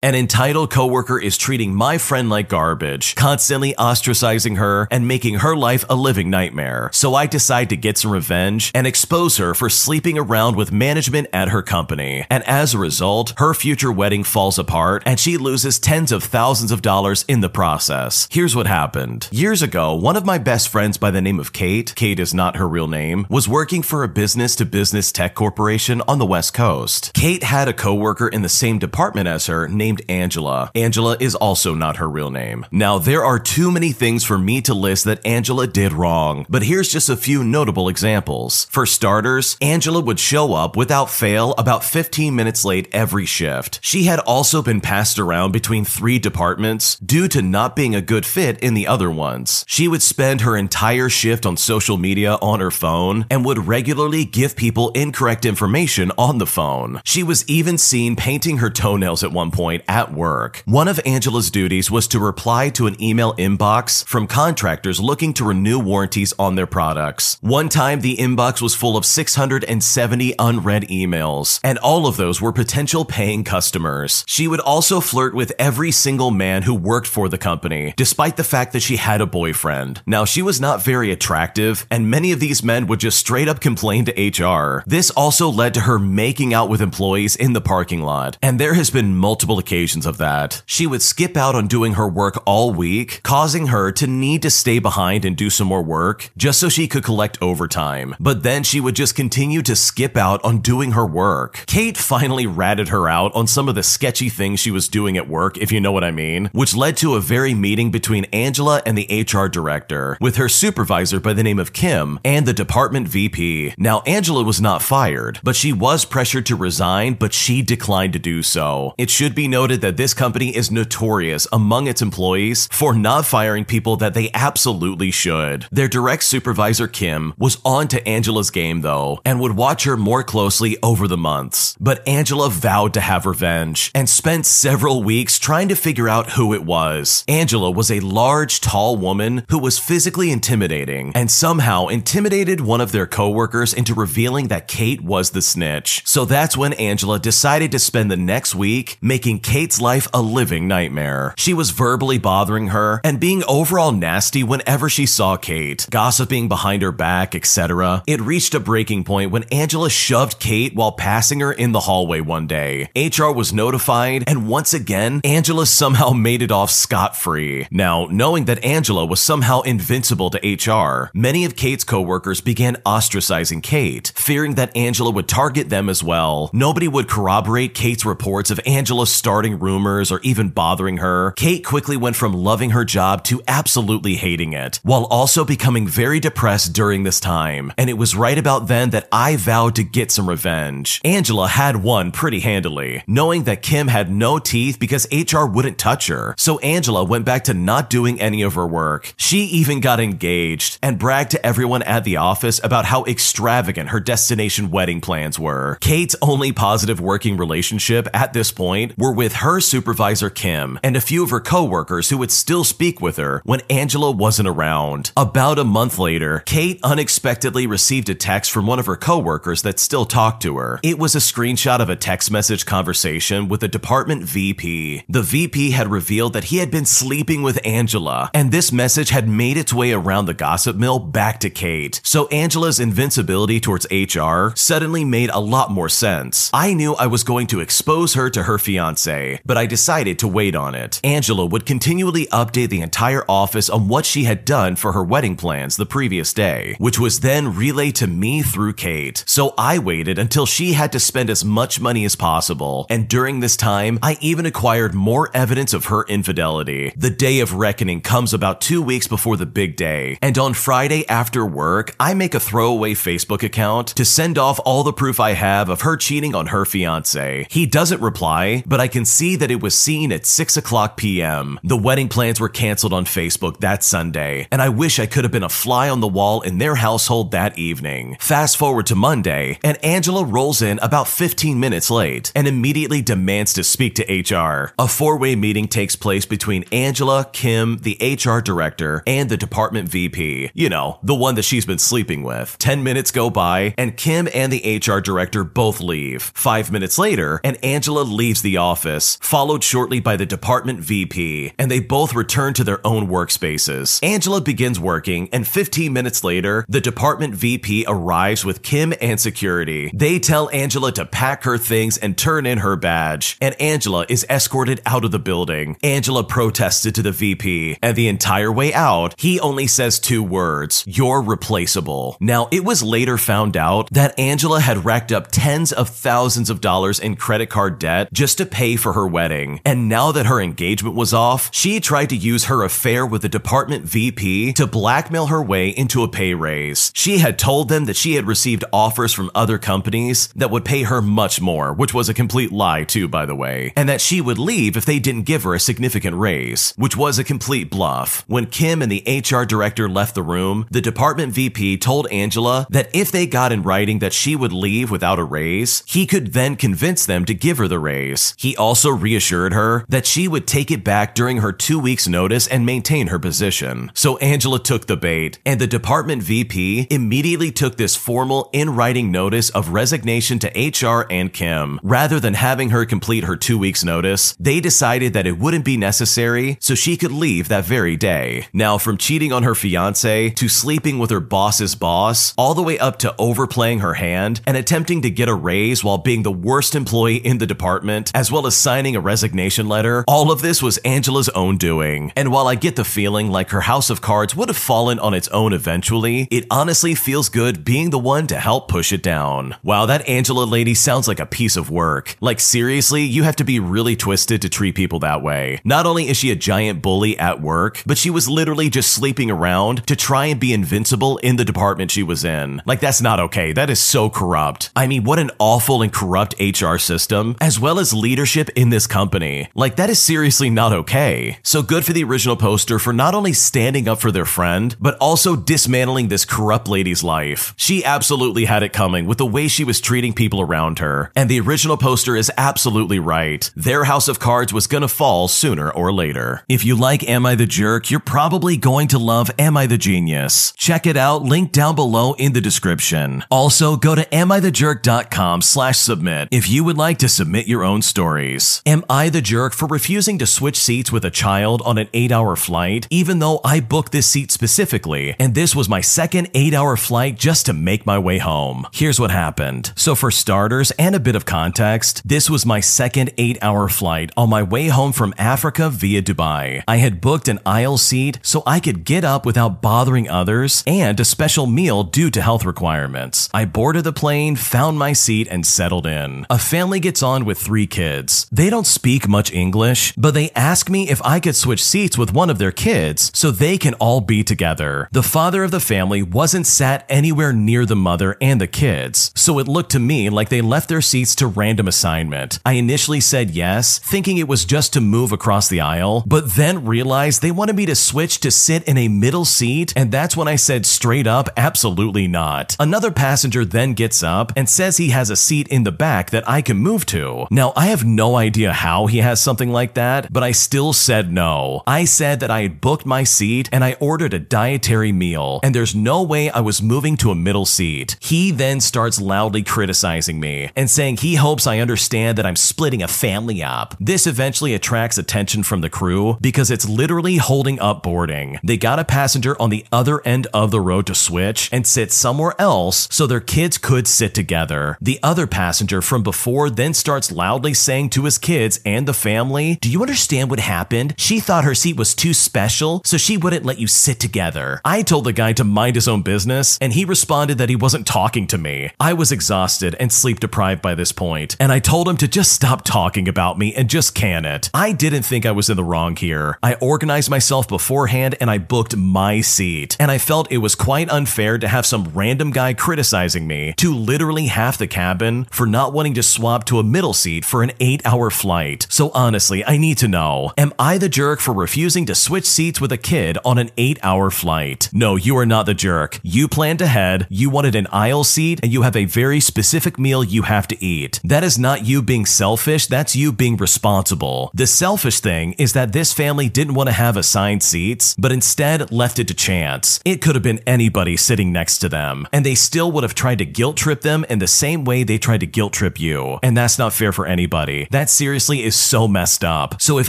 An entitled coworker is treating my friend like garbage, constantly ostracizing her and making her life a living nightmare. So I decide to get some revenge and expose her for sleeping around with management at her company. And as a result, her future wedding falls apart and she loses tens of thousands of dollars in the process. Here's what happened. Years ago, one of my best friends by the name of Kate, Kate is not her real name, was working for a business to business tech corporation on the West Coast. Kate had a coworker in the same department as her named named Angela. Angela is also not her real name. Now, there are too many things for me to list that Angela did wrong, but here's just a few notable examples. For starters, Angela would show up without fail about 15 minutes late every shift. She had also been passed around between three departments due to not being a good fit in the other ones. She would spend her entire shift on social media on her phone and would regularly give people incorrect information on the phone. She was even seen painting her toenails at one point point at work. One of Angela's duties was to reply to an email inbox from contractors looking to renew warranties on their products. One time, the inbox was full of 670 unread emails, and all of those were potential paying customers. She would also flirt with every single man who worked for the company, despite the fact that she had a boyfriend. Now, she was not very attractive, and many of these men would just straight up complain to HR. This also led to her making out with employees in the parking lot, and there has been multiple occasions of that. She would skip out on doing her work all week, causing her to need to stay behind and do some more work just so she could collect overtime. But then she would just continue to skip out on doing her work. Kate finally ratted her out on some of the sketchy things she was doing at work, if you know what I mean, which led to a very meeting between Angela and the HR director, with her supervisor by the name of Kim and the department VP. Now, Angela was not fired, but she was pressured to resign, but she declined to do so. It should be noted noted that this company is notorious among its employees for not firing people that they absolutely should. Their direct supervisor, Kim, was on to Angela's game though, and would watch her more closely over the months. But Angela vowed to have revenge and spent several weeks trying to figure out who it was. Angela was a large, tall woman who was physically intimidating and somehow intimidated one of their coworkers into revealing that Kate was the snitch. So that's when Angela decided to spend the next week making Kate's life a living nightmare. She was verbally bothering her and being overall nasty whenever she saw Kate, gossiping behind her back, etc. It reached a breaking point when Angela shoved Kate while passing her in the hallway one day. HR was notified, and once again, Angela somehow made it off scot free. Now, knowing that Angela was somehow invincible to HR, many of Kate's coworkers began ostracizing Kate, fearing that Angela would target them as well. Nobody would corroborate Kate's reports of Angela's star starting rumors or even bothering her, Kate quickly went from loving her job to absolutely hating it, while also becoming very depressed during this time. And it was right about then that I vowed to get some revenge. Angela had won pretty handily, knowing that Kim had no teeth because HR wouldn't touch her. So Angela went back to not doing any of her work. She even got engaged and bragged to everyone at the office about how extravagant her destination wedding plans were. Kate's only positive working relationship at this point were with with her supervisor Kim and a few of her coworkers who would still speak with her when Angela wasn't around. About a month later, Kate unexpectedly received a text from one of her coworkers that still talked to her. It was a screenshot of a text message conversation with a department VP. The VP had revealed that he had been sleeping with Angela, and this message had made its way around the gossip mill back to Kate. So Angela's invincibility towards HR suddenly made a lot more sense. I knew I was going to expose her to her fiance but I decided to wait on it. Angela would continually update the entire office on what she had done for her wedding plans the previous day, which was then relayed to me through Kate. So I waited until she had to spend as much money as possible, and during this time, I even acquired more evidence of her infidelity. The day of reckoning comes about two weeks before the big day, and on Friday after work, I make a throwaway Facebook account to send off all the proof I have of her cheating on her fiance. He doesn't reply, but I can see that it was seen at 6 o'clock p.m. The wedding plans were canceled on Facebook that Sunday, and I wish I could have been a fly on the wall in their household that evening. Fast forward to Monday, and Angela rolls in about 15 minutes late and immediately demands to speak to HR. A four way meeting takes place between Angela, Kim, the HR director, and the department VP. You know, the one that she's been sleeping with. 10 minutes go by, and Kim and the HR director both leave. Five minutes later, and Angela leaves the office office, followed shortly by the department VP, and they both return to their own workspaces. Angela begins working, and 15 minutes later, the department VP arrives with Kim and security. They tell Angela to pack her things and turn in her badge, and Angela is escorted out of the building. Angela protested to the VP, and the entire way out, he only says two words You're replaceable. Now, it was later found out that Angela had racked up tens of thousands of dollars in credit card debt just to pay for her wedding. And now that her engagement was off, she tried to use her affair with the department VP to blackmail her way into a pay raise. She had told them that she had received offers from other companies that would pay her much more, which was a complete lie, too, by the way, and that she would leave if they didn't give her a significant raise, which was a complete bluff. When Kim and the HR director left the room, the department VP told Angela that if they got in writing that she would leave without a raise, he could then convince them to give her the raise. He also reassured her that she would take it back during her two weeks' notice and maintain her position. So Angela took the bait, and the department VP immediately took this formal in writing notice of resignation to HR and Kim. Rather than having her complete her two weeks' notice, they decided that it wouldn't be necessary so she could leave that very day. Now, from cheating on her fiance to sleeping with her boss's boss, all the way up to overplaying her hand and attempting to get a raise while being the worst employee in the department, as well as signing a resignation letter, all of this was Angela's own doing. And while I get the feeling like her house of cards would have fallen on its own eventually, it honestly feels good being the one to help push it down. Wow, that Angela lady sounds like a piece of work. Like, seriously, you have to be really twisted to treat people that way. Not only is she a giant bully at work, but she was literally just sleeping around to try and be invincible in the department she was in. Like, that's not okay. That is so corrupt. I mean, what an awful and corrupt HR system, as well as leadership in this company. Like, that is seriously not okay. So good for the original poster for not only standing up for their friend, but also dismantling this corrupt lady's life. She absolutely had it coming with the way she was treating people around her. And the original poster is absolutely right. Their house of cards was gonna fall sooner or later. If you like Am I the Jerk, you're probably going to love Am I the Genius. Check it out, link down below in the description. Also, go to amithejerk.com slash submit if you would like to submit your own stories. Am I the jerk for refusing to switch seats with a child on an 8-hour flight, even though I booked this seat specifically, and this was my second 8-hour flight just to make my way home? Here's what happened. So for starters and a bit of context, this was my second 8-hour flight on my way home from Africa via Dubai. I had booked an aisle seat so I could get up without bothering others and a special meal due to health requirements. I boarded the plane, found my seat, and settled in. A family gets on with three kids. They don't speak much English, but they ask me if I could switch seats with one of their kids so they can all be together. The father of the family wasn't sat anywhere near the mother and the kids, so it looked to me like they left their seats to random assignment. I initially said yes, thinking it was just to move across the aisle, but then realized they wanted me to switch to sit in a middle seat, and that's when I said straight up, absolutely not. Another passenger then gets up and says he has a seat in the back that I can move to. Now, I have no idea how he has something like that, but I still said no. I said that I had booked my seat and I ordered a dietary meal, and there's no way I was moving to a middle seat. He then starts loudly criticizing me and saying he hopes I understand that I'm splitting a family up. This eventually attracts attention from the crew because it's literally holding up boarding. They got a passenger on the other end of the road to switch and sit somewhere else so their kids could sit together. The other passenger from before then starts loudly saying to his kids and the family, Do you understand what happened? She thought her seat was too special, so she wouldn't let you sit together. I told the guy to mind his own business, and he responded that he wasn't talking to me. I was exhausted and sleep deprived by this point, and I told him to just stop talking about me and just can it. I didn't think I was in the wrong here. I organized myself beforehand and I booked my seat, and I felt it was quite unfair to have some random guy criticizing me to literally half the cabin for not wanting to swap to a middle seat for an 8 hour flight. So honestly, I need to know Am I the jerk for refusing to switch seats with a kid on an 8 hour flight? No, you are not the jerk. You planned ahead, you wanted an aisle seat, and you have a very specific meal you have to eat. That is not you being selfish, that's you being responsible. The selfish thing is that this family didn't want to have assigned seats, but instead left it to chance. It could have been anybody sitting next to them, and they still would have tried to guilt trip them in the same way they tried to guilt trip you. And that's not fair for anybody. That seriously is so messed up. So if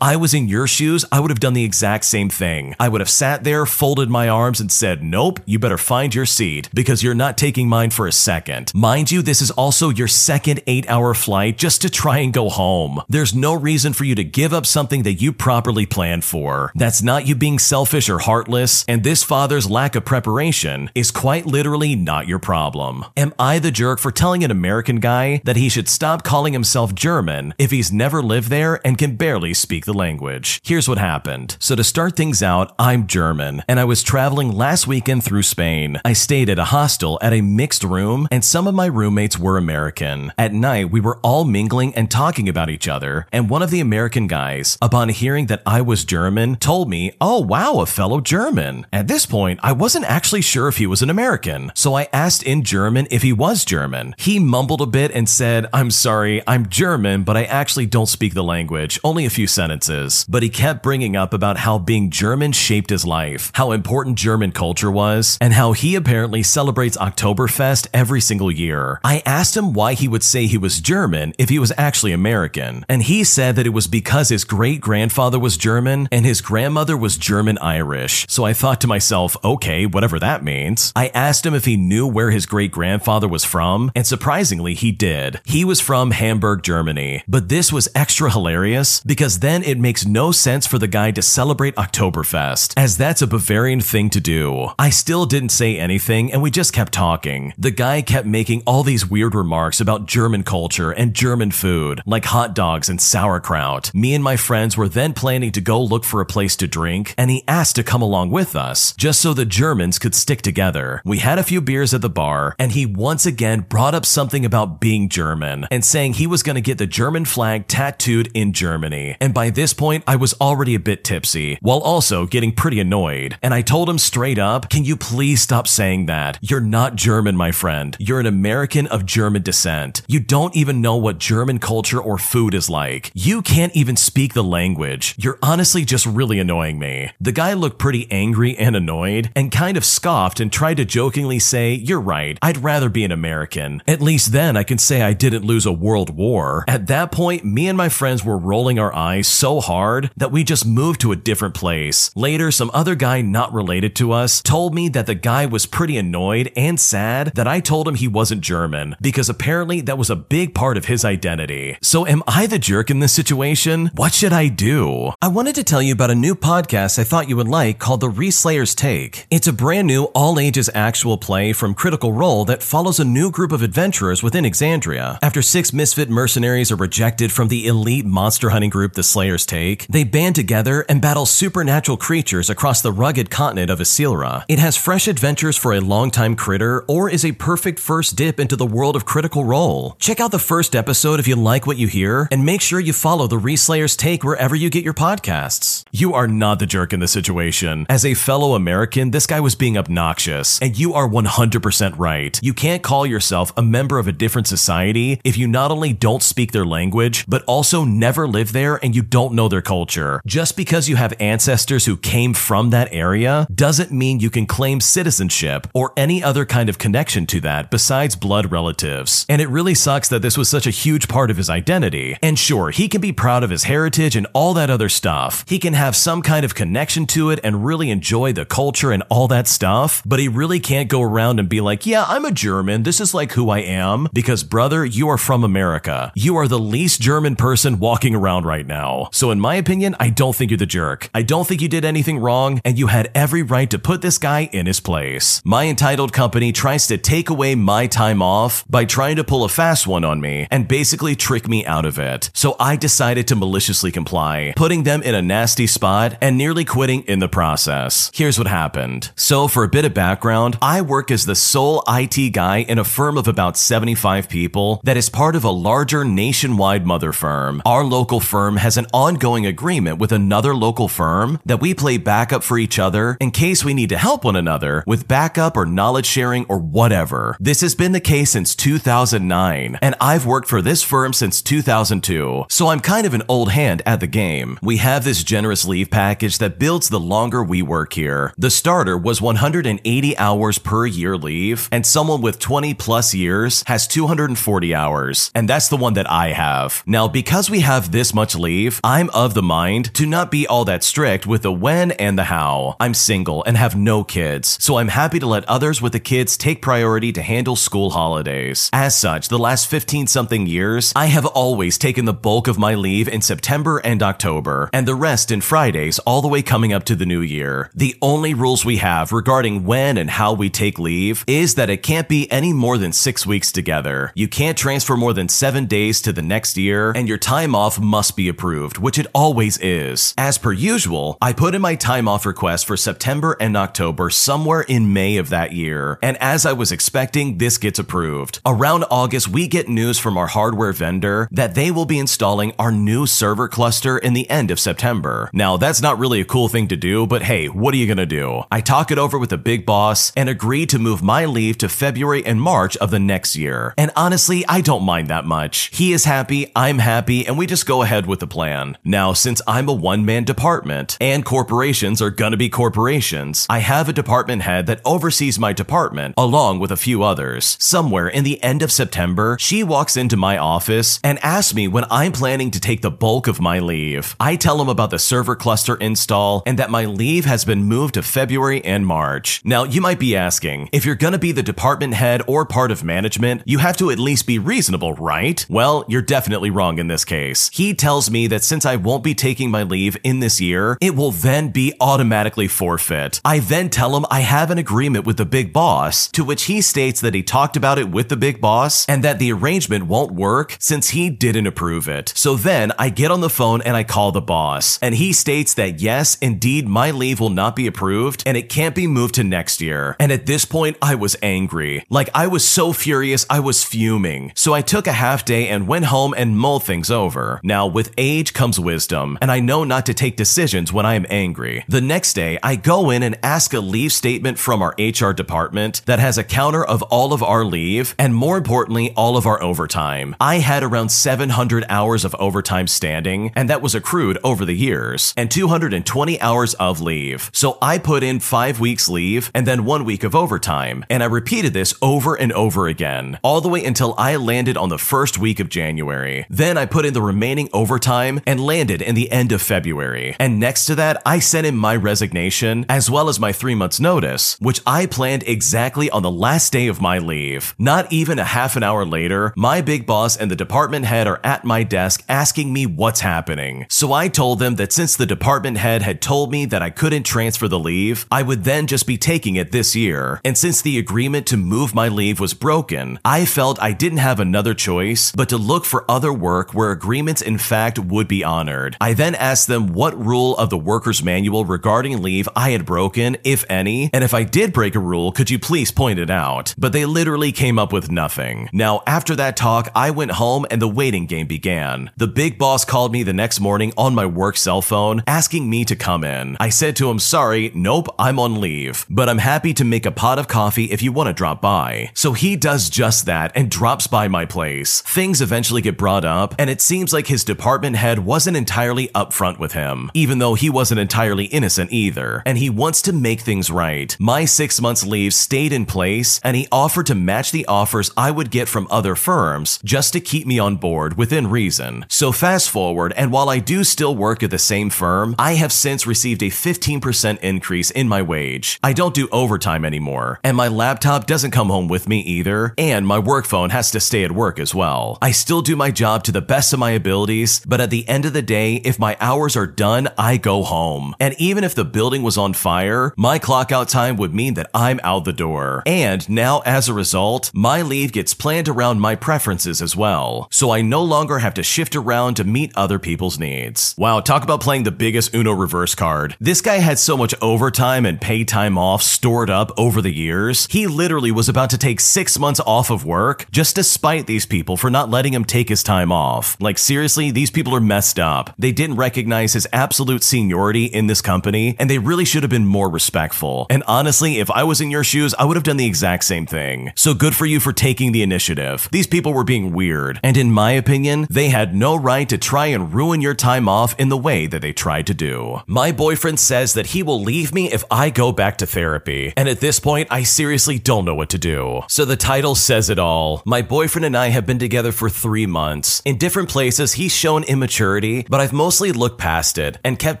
I was in your shoes, I would have done the exact same thing. I would have sat there, folded my arms, and said, Nope, you better find your seat because you're not taking mine for a second. Mind you, this is also your second eight hour flight just to try and go home. There's no reason for you to give up something that you properly planned for. That's not you being selfish or heartless, and this father's lack of preparation is quite literally not your problem. Am I the jerk for telling an American guy that he should stop calling himself German if he's never lived there and can barely speak the language? Here's what happened. So to start things out, I'm German, and I was traveling last weekend through Spain. I stayed at a hostel at a mixed room, and some of my roommates were American. At night, we were all mingling and talking about each other, and one of the American guys, upon hearing that I was German, told me, Oh wow, a fellow German. At this point, I wasn't actually sure if he was an American, so I asked in German if he was German. He mumbled a bit and said, I'm sorry, I'm German, but I actually don't speak the language, only a few sentences. But he kept bringing up about how being German shaped his life, how important German culture was, and how he apparently celebrates Oktoberfest every single year. I asked him why he would say he was German if he was actually American, and he said that it was because his great grandfather was German and his grandmother was German Irish. So I thought to myself, okay, whatever that means. I asked him if he knew where his great grandfather was from, and surprisingly, he did. He was from Hamburg, Germany. But this was extra hilarious because then it makes no sense for the guy to celebrate Oktoberfest, as that's a Bavarian thing to do. I still didn't say anything, and we just kept talking. The guy kept making all these weird remarks about German culture and German food, like hot dogs and sauerkraut. Me and my friends were then planning to go look for a place to drink, and he asked to come along with us, just so the Germans could stick together. We had a few beers at the bar, and he once again brought up something about being German and saying he was going to get the German flag tattooed in Germany. And by this point, I was already a bit tipsy, while also getting pretty annoyed. And I told him straight up, Can you please stop saying that? You're not German, my friend. You're an American of German descent. You don't even know what German culture or food is like. You can't even speak the language. You're honestly just really annoying me. The guy looked pretty angry and annoyed and kind of scoffed and tried to jokingly say, You're right, I'd rather be an American. At least then I can say I didn't lose a world war. At that point, me and my friends were rolling our eyes so hard that we just moved to a different place. Later, some other guy not related to us told me that the guy was pretty annoyed and sad that I told him he wasn't German because apparently that was a big part of his identity. So am I the jerk in this situation? What should I do? I wanted to tell you about a new podcast I thought you would like called The Reslayer's Take. It's a brand new all ages actual play from Critical Role that follows a new group of adventurers within Exandria. After six misfit mercenaries are rejected from the elite monster hunting group The Slayer's Take, they band together and battle supernatural creatures across the rugged continent of Issylra. It has fresh adventures for a longtime critter or is a perfect first dip into the world of Critical Role. Check out the first episode if you like what you hear, and make sure you follow The Reslayer's Take wherever you get your podcasts. You are not the jerk in the situation. As a fellow American, this guy was being obnoxious, and you are 100% right. You can't call yourself a member of a different society if you not only don't speak their language, but also never live there and you don't know their culture. Just because you have ancestors who came from that area doesn't mean you can claim citizenship or any other kind of connection to that besides blood relatives. And it really sucks that this was such a huge part of his identity. And sure, he can be proud of his heritage and all that other stuff. He can have some kind of connection to it and really enjoy the culture and all that stuff, but he really can't go around and be like, yeah, I'm a German. This is like who I am. Because, brother, you are from America. You are the least German person walking around right now. So, in my opinion, I don't think you're the jerk. I don't think you did anything wrong, and you had every right to put this guy in his place. My entitled company tries to take away my time off by trying to pull a fast one on me and basically trick me out of it. So, I decided to maliciously comply, putting them in a nasty spot and nearly quitting in the process. Here's what happened. So, for a bit of background, I work as the sole IT guy in a firm of about 75 people that is part of a larger nationwide mother firm. Our local firm has an ongoing agreement with another local firm that we play backup for each other in case we need to help one another with backup or knowledge sharing or whatever. This has been the case since 2009, and I've worked for this firm since 2002, so I'm kind of an old hand at the game. We have this generous leave package that builds the longer we work here. The starter was 180 hours per year leave, and someone with 20 plus years has 240 hours, and that's the one that I have. Off. Now, because we have this much leave, I'm of the mind to not be all that strict with the when and the how. I'm single and have no kids, so I'm happy to let others with the kids take priority to handle school holidays. As such, the last 15 something years, I have always taken the bulk of my leave in September and October, and the rest in Fridays all the way coming up to the new year. The only rules we have regarding when and how we take leave is that it can't be any more than six weeks together. You can't transfer more than seven days to the next year, and your time off must be approved, which it always is. As per usual, I put in my time off request for September and October somewhere in May of that year, and as I was expecting, this gets approved. Around August, we get news from our hardware vendor that they will be installing our new server cluster in the end of September. Now, that's not really a cool thing to do, but hey, what are you gonna do? I talk it over with the big boss and agree to move my leave to February and March of the next year. And honestly, I don't mind that much. He is happy, I'm happy, and we just go ahead with the plan. Now, since I'm a one man department and corporations are gonna be corporations, I have a department head that oversees my department along with a few others. Somewhere in the end of September, she walks into my office and asks me when I'm planning to take the bulk of my leave. I tell him about the server cluster install and that my leave has been moved to February and March. Now, you might be asking, if you're gonna be the department head or part of management, you have to at least be reasonable, right? Well, you're definitely wrong in this case. He tells me that since I won't be taking my leave in this year, it will then be automatically forfeit. I then tell him I have an agreement with the big boss, to which he states that he talked about it with the big boss and that the arrangement won't work since he didn't approve it. So then I get on the phone and I call the boss, and he states that yes, indeed, my leave will not be approved and it can't be moved to next year. And at this point, I was angry. Like, I was so furious, I was fuming. So I took a half day and went home and mulled things over. Now, with age comes wisdom, and I know not to take decisions when I am angry. The next day, I go in and ask a leave statement from our HR department that has a counter of all of our leave and more importantly, all of our overtime. I had around 700 hours of overtime standing, and that was accrued over the years, and 220 hours of leave. So I put in five weeks leave and then one week of overtime, and I repeated this over and over again, all the way until I landed on the first week of January. Then I put in the remaining overtime and landed in the end of February. And next to that, I sent in my resignation as well as my three months notice, which I planned exactly on the last day of my leave. Not even a half an hour later, my big boss and the department head are at my desk asking me what's happening. So I told them that since the department head had told me that I couldn't transfer the leave, I would then just be taking it this year. And since the agreement to move my leave was broken, I felt I didn't have another choice but to look for other work where agreements in fact would be honored. I then asked them what rule of the worker's manual regarding leave I had broken, if any, and if I did break a rule, could you please point it out? But they literally came up with nothing. Now, after that talk, I went home and the waiting game began. The big boss called me the next morning on my work cell phone, asking me to come in. I said to him, sorry, nope, I'm on leave, but I'm happy to make a pot of coffee if you want to drop by. So he does just that and drops by my place. Things eventually get brought up, and it seems like his department head wasn't entirely upfront with him, even though he wasn't entirely innocent either, and he wants to make things right. My six months leave stayed in place, and he offered to match the offers I would get from other firms just to keep me on board within reason. So fast forward, and while I do still work at the same firm, I have since received a 15% increase in my wage. I don't do overtime anymore, and my laptop doesn't come home with me either, and my work phone has to stay at work as well. I still do my job to the best of my abilities, but at the end of the day, if my hours are done, I go home. And even if the building was on fire, my clock out time would mean that I'm out the door. And now, as a result, my leave gets planned around my preferences as well. So I no longer have to shift around to meet other people's needs. Wow, talk about playing the biggest Uno reverse card. This guy had so much overtime and pay time off stored up over the years, he literally was about to take six months off of work just to spite these people for not letting him take his time off. Like, seriously, these people are messed up. They didn't recognize his absolute seniority in this company, and they really should have been more respectful. And honestly, if I was in your shoes, I would have done the exact same thing. So good for you for taking the initiative. These people were being weird, and in my opinion, they had no right to try and ruin your time off in the way that they tried to do. My boyfriend says that he will leave me if I go back to therapy, and at this point, I seriously don't know what to do. So the title says it all. My boyfriend and I have been together for three months moments. In different places, he's shown immaturity, but I've mostly looked past it and kept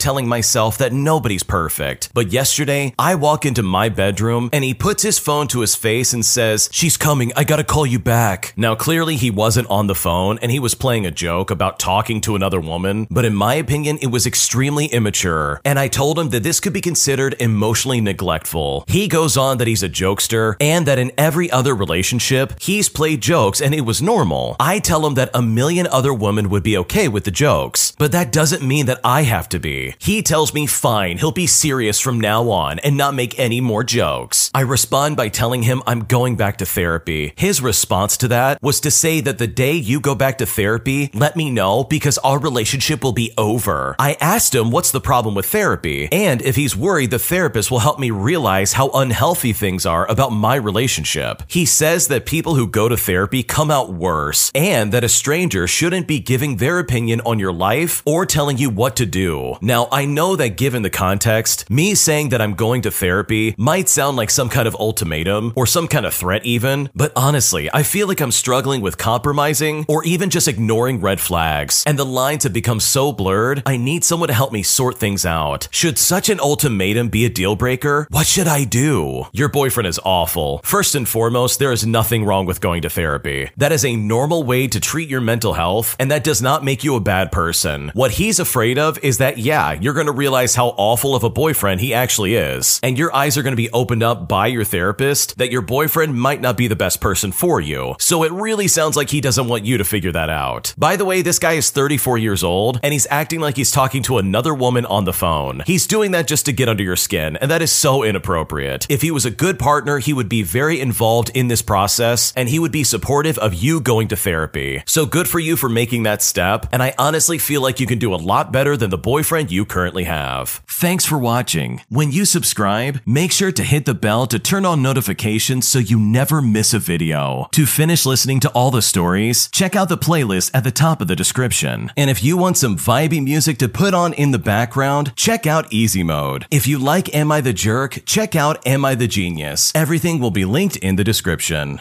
telling myself that nobody's perfect. But yesterday, I walk into my bedroom and he puts his phone to his face and says, She's coming, I gotta call you back. Now, clearly, he wasn't on the phone and he was playing a joke about talking to another woman, but in my opinion, it was extremely immature. And I told him that this could be considered emotionally neglectful. He goes on that he's a jokester and that in every other relationship, he's played jokes and it was normal. I tell him that a million other women would be okay with the jokes, but that doesn't mean that I have to be. He tells me fine, he'll be serious from now on and not make any more jokes. I respond by telling him I'm going back to therapy. His response to that was to say that the day you go back to therapy, let me know because our relationship will be over. I asked him what's the problem with therapy and if he's worried the therapist will help me realize how unhealthy things are about my relationship. He says that people who go to therapy come out worse and that a stranger shouldn't be giving their opinion on your life or telling you what to do. Now, I know that given the context, me saying that I'm going to therapy might sound like some kind of ultimatum or some kind of threat even, but honestly, I feel like I'm struggling with compromising or even just ignoring red flags, and the lines have become so blurred, I need someone to help me sort things out. Should such an ultimatum be a deal breaker? What should I do? Your boyfriend is awful. First and foremost, there is nothing wrong with going to therapy. That is a normal way to treat your mental health, and that does not make you a bad person. What he's afraid of is that, yeah, you're going to realize how awful of a boyfriend he actually is, and your eyes are going to be opened up by your therapist that your boyfriend might not be the best person for you. So it really sounds like he doesn't want you to figure that out. By the way, this guy is 34 years old, and he's acting like he's talking to another woman on the phone. He's doing that just to get under your skin, and that is so inappropriate. If he was a good partner, he would be very involved in this process, and he would be supportive of you going to therapy. So good for you for making that step, and I honestly feel like you can do a lot better than the boyfriend you currently have. Thanks for watching. When you subscribe, make sure to hit the bell to turn on notifications so you never miss a video. To finish listening to all the stories, check out the playlist at the top of the description. And if you want some vibey music to put on in the background, check out Easy Mode. If you like Am I the Jerk, check out Am I the Genius. Everything will be linked in the description.